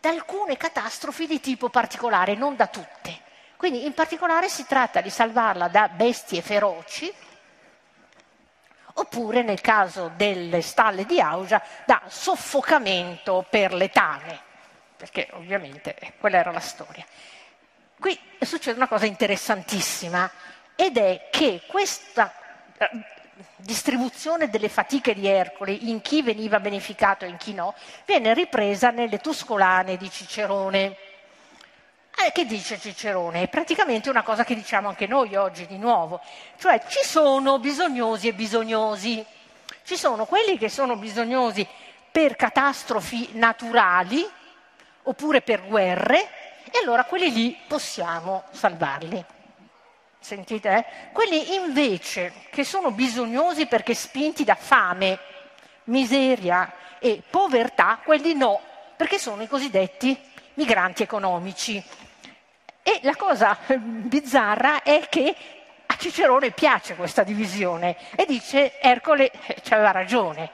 Da alcune catastrofi di tipo particolare, non da tutte. Quindi in particolare si tratta di salvarla da bestie feroci, oppure nel caso delle stalle di Augia da soffocamento per letame, perché ovviamente quella era la storia. Qui succede una cosa interessantissima ed è che questa eh, distribuzione delle fatiche di Ercole in chi veniva beneficato e in chi no, viene ripresa nelle Tuscolane di Cicerone. Eh, che dice Cicerone? È praticamente una cosa che diciamo anche noi oggi di nuovo, cioè ci sono bisognosi e bisognosi. Ci sono quelli che sono bisognosi per catastrofi naturali oppure per guerre e allora quelli lì possiamo salvarli. Sentite? Eh? Quelli invece che sono bisognosi perché spinti da fame, miseria e povertà, quelli no, perché sono i cosiddetti migranti economici. E la cosa bizzarra è che a Cicerone piace questa divisione e dice Ercole eh, aveva ragione,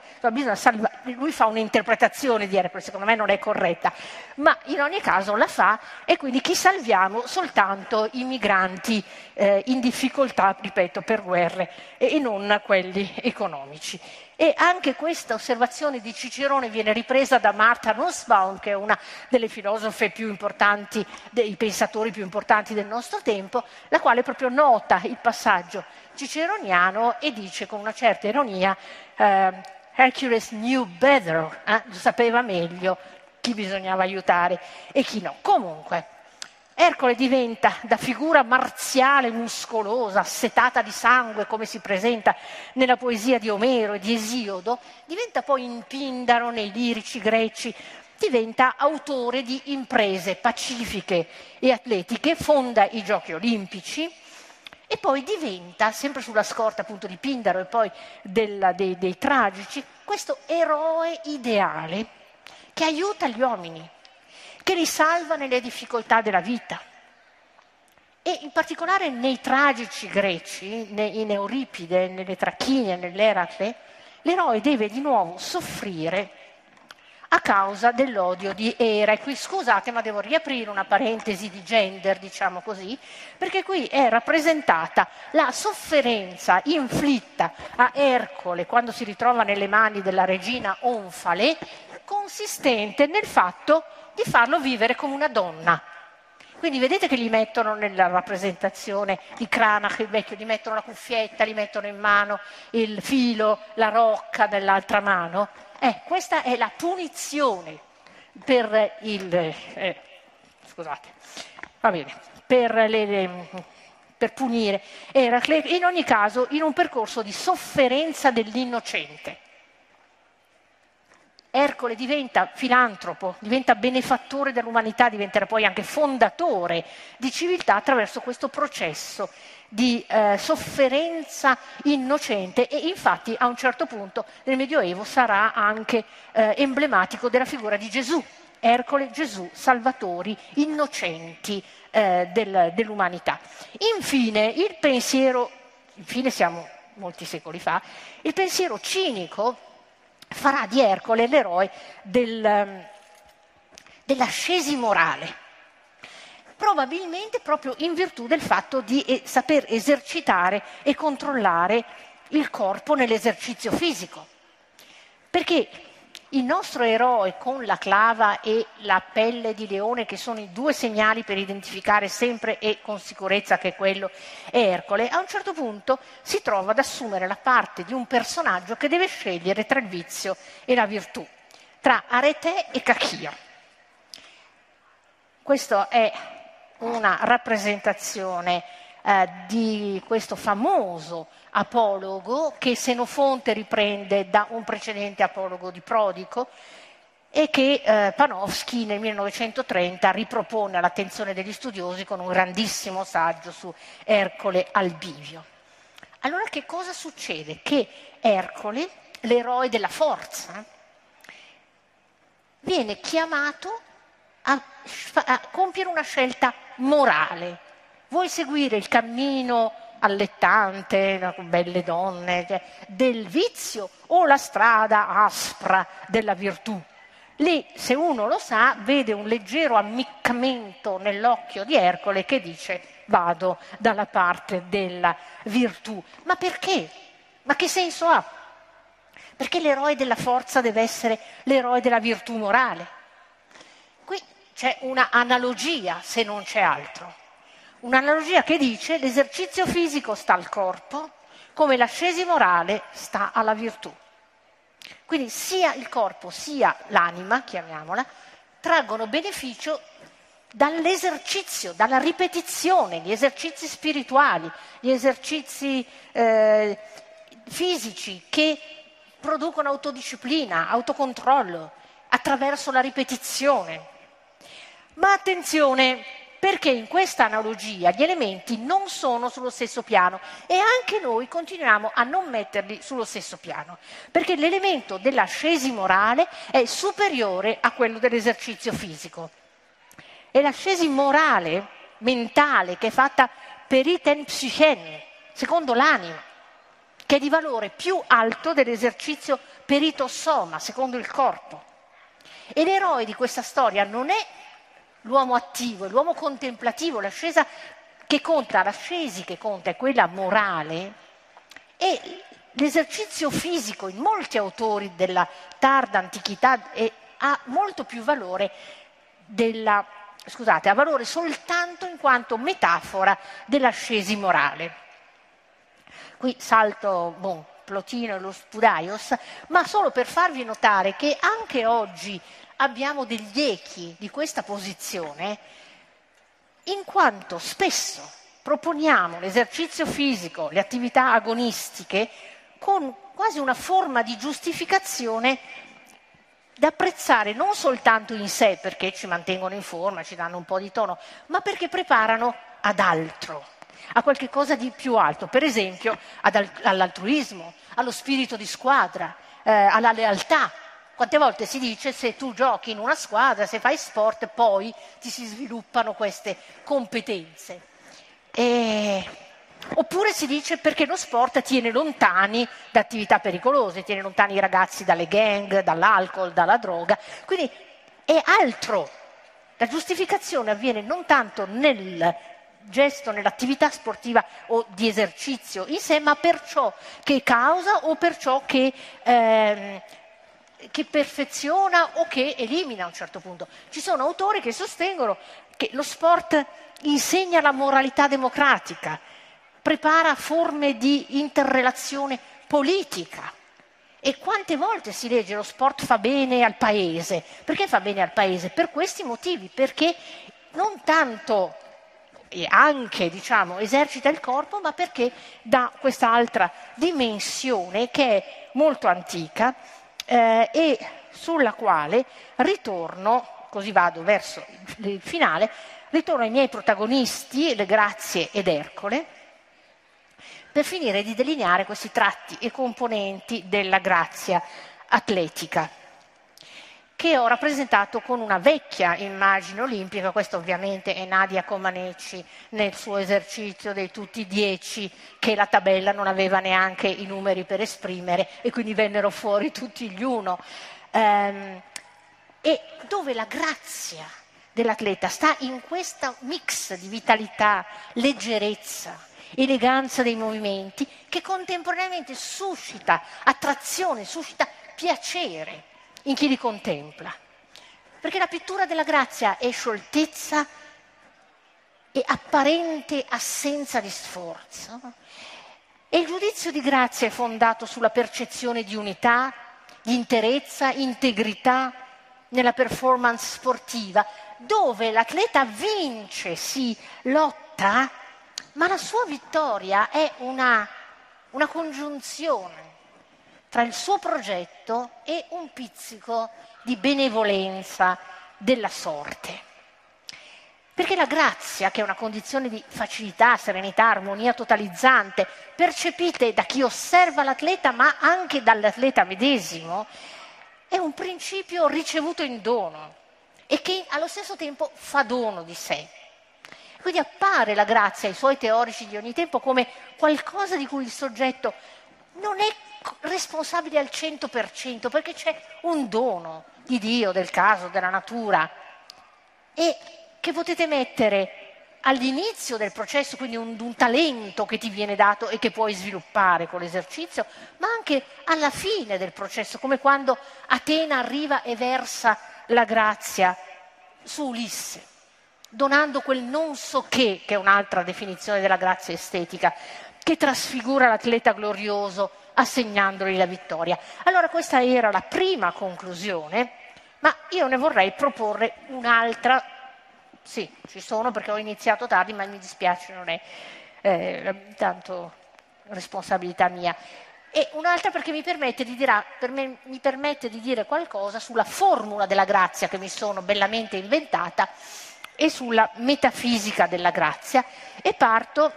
salva... lui fa un'interpretazione di Ercole, secondo me non è corretta, ma in ogni caso la fa e quindi chi salviamo? Soltanto i migranti eh, in difficoltà, ripeto, per guerre e non quelli economici. E anche questa osservazione di Cicerone viene ripresa da Martha Nussbaum, che è una delle filosofe più importanti, dei pensatori più importanti del nostro tempo, la quale proprio nota il passaggio ciceroniano e dice con una certa ironia eh, Hercules knew better, eh? sapeva meglio chi bisognava aiutare e chi no. Comunque, Ercole diventa da figura marziale, muscolosa, assetata di sangue, come si presenta nella poesia di Omero e di Esiodo, diventa poi in Pindaro nei lirici greci, diventa autore di imprese pacifiche e atletiche, fonda i giochi olimpici e poi diventa, sempre sulla scorta appunto di Pindaro e poi della, dei, dei tragici, questo eroe ideale che aiuta gli uomini che li salva nelle difficoltà della vita. E in particolare nei tragici greci, in Euripide, nelle Trachine, nell'Eracle, l'eroe deve di nuovo soffrire a causa dell'odio di Era. E qui scusate, ma devo riaprire una parentesi di gender, diciamo così, perché qui è rappresentata la sofferenza inflitta a Ercole quando si ritrova nelle mani della regina Onfale, consistente nel fatto di farlo vivere come una donna. Quindi vedete che gli mettono nella rappresentazione di Cranach, il vecchio, gli mettono la cuffietta, gli mettono in mano il filo, la rocca nell'altra mano. Eh, questa è la punizione per il... Eh, scusate, va bene, per, le, per punire Eracle, in ogni caso in un percorso di sofferenza dell'innocente. Ercole diventa filantropo, diventa benefattore dell'umanità, diventerà poi anche fondatore di civiltà attraverso questo processo di eh, sofferenza innocente e infatti a un certo punto nel Medioevo sarà anche eh, emblematico della figura di Gesù, Ercole, Gesù, salvatori innocenti eh, del, dell'umanità. Infine, il pensiero, infine siamo molti secoli fa, il pensiero cinico farà di Ercole l'eroe del, ehm, dell'ascesi morale, probabilmente proprio in virtù del fatto di eh, saper esercitare e controllare il corpo nell'esercizio fisico. Perché il nostro eroe con la clava e la pelle di leone, che sono i due segnali per identificare sempre e con sicurezza che quello è Ercole, a un certo punto si trova ad assumere la parte di un personaggio che deve scegliere tra il vizio e la virtù, tra Arete e Cachia. Questa è una rappresentazione eh, di questo famoso apologo che Senofonte riprende da un precedente apologo di Prodico e che eh, Panofsky nel 1930 ripropone all'attenzione degli studiosi con un grandissimo saggio su Ercole al bivio. Allora che cosa succede? Che Ercole, l'eroe della forza, viene chiamato a, a compiere una scelta morale. Vuoi seguire il cammino allettante, belle donne, del vizio o la strada aspra della virtù. Lì, se uno lo sa, vede un leggero ammiccamento nell'occhio di Ercole che dice vado dalla parte della virtù. Ma perché? Ma che senso ha? Perché l'eroe della forza deve essere l'eroe della virtù morale. Qui c'è una analogia, se non c'è altro. Un'analogia che dice l'esercizio fisico sta al corpo come l'ascesi morale sta alla virtù. Quindi sia il corpo sia l'anima, chiamiamola, traggono beneficio dall'esercizio, dalla ripetizione, gli esercizi spirituali, gli esercizi eh, fisici che producono autodisciplina, autocontrollo attraverso la ripetizione. Ma attenzione, perché in questa analogia gli elementi non sono sullo stesso piano e anche noi continuiamo a non metterli sullo stesso piano, perché l'elemento dell'ascesi morale è superiore a quello dell'esercizio fisico. E l'ascesi morale, mentale, che è fatta per iten psychen, secondo l'anima, che è di valore più alto dell'esercizio perito soma, secondo il corpo. E l'eroe di questa storia non è l'uomo attivo, è l'uomo contemplativo, l'ascesa che conta, l'ascesi che conta è quella morale e l'esercizio fisico in molti autori della tarda antichità è, ha molto più valore della, scusate, ha valore soltanto in quanto metafora dell'ascesi morale. Qui salto bon, Plotino e lo Spudaios, ma solo per farvi notare che anche oggi abbiamo degli echi di questa posizione, in quanto spesso proponiamo l'esercizio fisico, le attività agonistiche, con quasi una forma di giustificazione da apprezzare non soltanto in sé perché ci mantengono in forma, ci danno un po' di tono, ma perché preparano ad altro a qualche cosa di più alto, per esempio all'altruismo, allo spirito di squadra, eh, alla lealtà. Quante volte si dice se tu giochi in una squadra, se fai sport, poi ti si sviluppano queste competenze. E... Oppure si dice perché lo sport tiene lontani da attività pericolose, tiene lontani i ragazzi dalle gang, dall'alcol, dalla droga. Quindi è altro. La giustificazione avviene non tanto nel gesto nell'attività sportiva o di esercizio in sé, ma per ciò che causa o per ciò che, eh, che perfeziona o che elimina a un certo punto. Ci sono autori che sostengono che lo sport insegna la moralità democratica, prepara forme di interrelazione politica. E quante volte si legge lo sport fa bene al paese? Perché fa bene al paese? Per questi motivi, perché non tanto e anche diciamo, esercita il corpo, ma perché dà quest'altra dimensione che è molto antica eh, e sulla quale ritorno, così vado verso il finale, ritorno ai miei protagonisti, le Grazie ed Ercole, per finire di delineare questi tratti e componenti della grazia atletica che ho rappresentato con una vecchia immagine olimpica, questa ovviamente è Nadia Comaneci nel suo esercizio dei tutti dieci, che la tabella non aveva neanche i numeri per esprimere e quindi vennero fuori tutti gli uno. Um, e dove la grazia dell'atleta sta in questo mix di vitalità, leggerezza, eleganza dei movimenti, che contemporaneamente suscita attrazione, suscita piacere in chi li contempla. Perché la pittura della grazia è scioltezza e apparente assenza di sforzo. E il giudizio di grazia è fondato sulla percezione di unità, di interezza, integrità nella performance sportiva, dove l'atleta vince, si lotta, ma la sua vittoria è una, una congiunzione tra il suo progetto e un pizzico di benevolenza della sorte. Perché la grazia, che è una condizione di facilità, serenità, armonia totalizzante, percepite da chi osserva l'atleta, ma anche dall'atleta medesimo, è un principio ricevuto in dono e che allo stesso tempo fa dono di sé. Quindi appare la grazia ai suoi teorici di ogni tempo come qualcosa di cui il soggetto non è responsabile al 100% perché c'è un dono di Dio, del caso, della natura e che potete mettere all'inizio del processo, quindi un, un, talento che ti viene dato e che puoi sviluppare con l'esercizio, ma anche alla fine del processo, come quando Atena arriva e versa la grazia su Ulisse, donando quel non so che, che è un'altra definizione della grazia estetica, che trasfigura l'atleta glorioso assegnandogli la vittoria. Allora questa era la prima conclusione, ma io ne vorrei proporre un'altra. Sì, ci sono perché ho iniziato tardi, ma mi dispiace, non è eh, tanto responsabilità mia. E un'altra perché mi permette, dirà, per me, mi permette di dire qualcosa sulla formula della grazia che mi sono bellamente inventata, e sulla metafisica della grazia e parto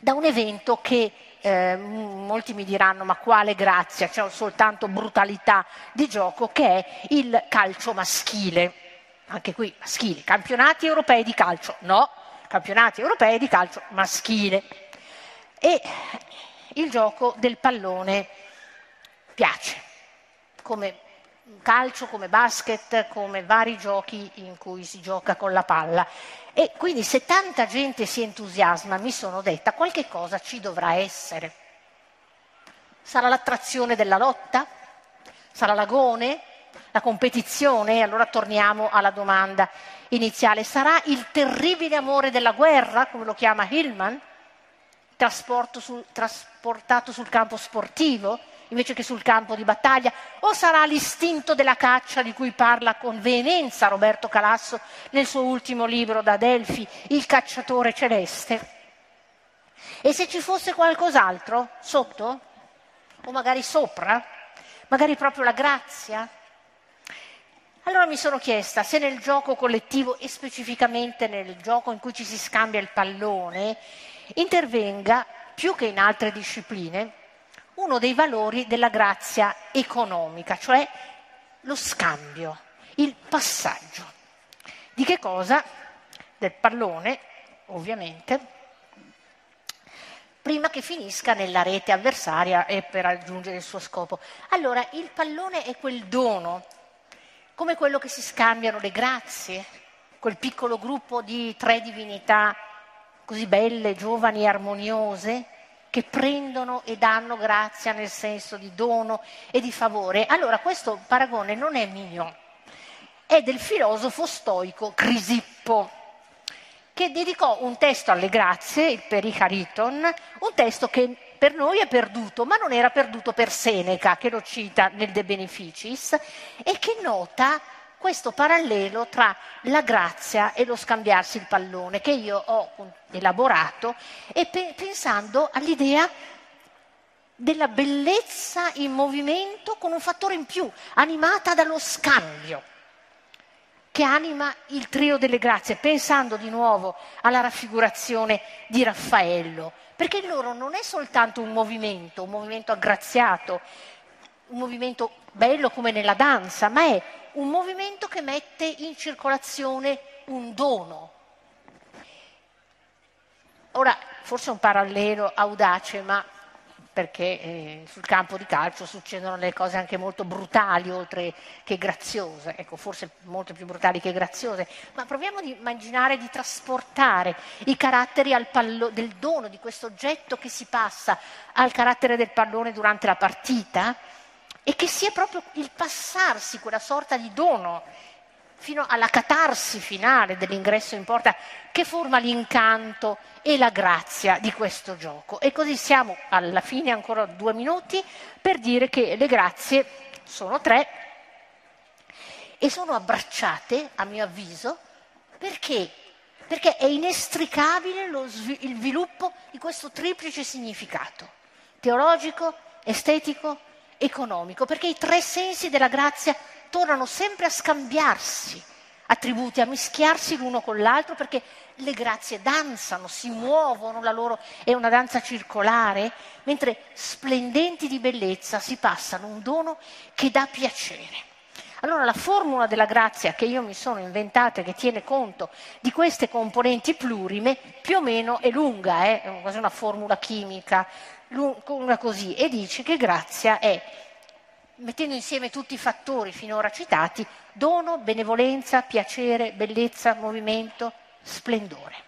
da un evento che eh, molti mi diranno ma quale grazia, c'è soltanto brutalità di gioco, che è il calcio maschile. Anche qui maschile, campionati europei di calcio, no, campionati europei di calcio maschile. E il gioco del pallone piace, come calcio, come basket, come vari giochi in cui si gioca con la palla. E quindi se tanta gente si entusiasma, mi sono detta, qualche cosa ci dovrà essere. Sarà l'attrazione della lotta? Sarà l'agone? La competizione? Allora torniamo alla domanda iniziale. Sarà il terribile amore della guerra, come lo chiama Hillman, sul, trasportato sul campo sportivo? Invece che sul campo di battaglia? O sarà l'istinto della caccia di cui parla con veemenza Roberto Calasso nel suo ultimo libro da Delfi, Il cacciatore celeste? E se ci fosse qualcos'altro sotto? O magari sopra? Magari proprio la grazia? Allora mi sono chiesta se nel gioco collettivo e specificamente nel gioco in cui ci si scambia il pallone intervenga, più che in altre discipline, uno dei valori della grazia economica, cioè lo scambio, il passaggio. Di che cosa? Del pallone, ovviamente, prima che finisca nella rete avversaria e per raggiungere il suo scopo. Allora, il pallone è quel dono, come quello che si scambiano le grazie, quel piccolo gruppo di tre divinità così belle, giovani e armoniose, che prendono e danno grazia nel senso di dono e di favore. Allora questo paragone non è mio, è del filosofo stoico Crisippo, che dedicò un testo alle grazie, il Perichariton, un testo che per noi è perduto, ma non era perduto per Seneca, che lo cita nel De Beneficis, e che nota questo parallelo tra la grazia e lo scambiarsi il pallone che io ho elaborato e pe- pensando all'idea della bellezza in movimento con un fattore in più, animata dallo scambio, che anima il trio delle grazie, pensando di nuovo alla raffigurazione di Raffaello, perché loro non è soltanto un movimento, un movimento aggraziato, un movimento bello come nella danza, ma è un movimento che mette in circolazione un dono. Ora, forse è un parallelo audace, ma perché eh, sul campo di calcio succedono delle cose anche molto brutali oltre che graziose, ecco, forse molto più brutali che graziose, ma proviamo ad immaginare di trasportare i caratteri pallo- del dono di questo oggetto che si passa al carattere del pallone durante la partita e che sia proprio il passarsi, quella sorta di dono, fino alla catarsi finale dell'ingresso in porta, che forma l'incanto e la grazia di questo gioco. E così siamo alla fine, ancora due minuti, per dire che le grazie sono tre e sono abbracciate, a mio avviso, perché? Perché è inestricabile svil- il sviluppo di questo triplice significato, teologico, estetico economico, perché i tre sensi della grazia tornano sempre a scambiarsi attributi, a mischiarsi l'uno con l'altro, perché le grazie danzano, si muovono, la loro è una danza circolare, mentre splendenti di bellezza si passano un dono che dà piacere. Allora la formula della grazia che io mi sono inventata e che tiene conto di queste componenti plurime più o meno è lunga, eh? è quasi una formula chimica, lunga così, e dice che grazia è, mettendo insieme tutti i fattori finora citati, dono, benevolenza, piacere, bellezza, movimento, splendore.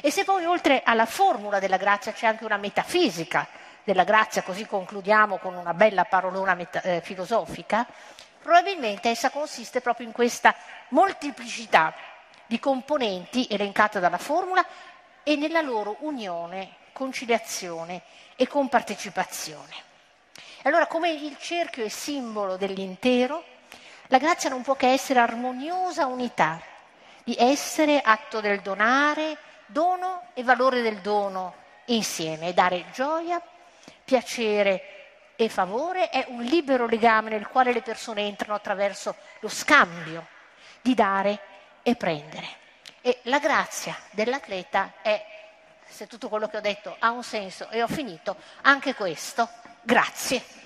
E se poi oltre alla formula della grazia c'è anche una metafisica della grazia, così concludiamo con una bella parolona meta- eh, filosofica, probabilmente essa consiste proprio in questa molteplicità di componenti elencate dalla formula e nella loro unione, conciliazione e compartecipazione. Allora, come il cerchio è simbolo dell'intero, la grazia non può che essere armoniosa unità, di essere atto del donare, dono e valore del dono insieme, dare gioia, piacere e favore è un libero legame nel quale le persone entrano attraverso lo scambio di dare e prendere. E la grazia dell'atleta è, se tutto quello che ho detto ha un senso e ho finito, anche questo, grazie.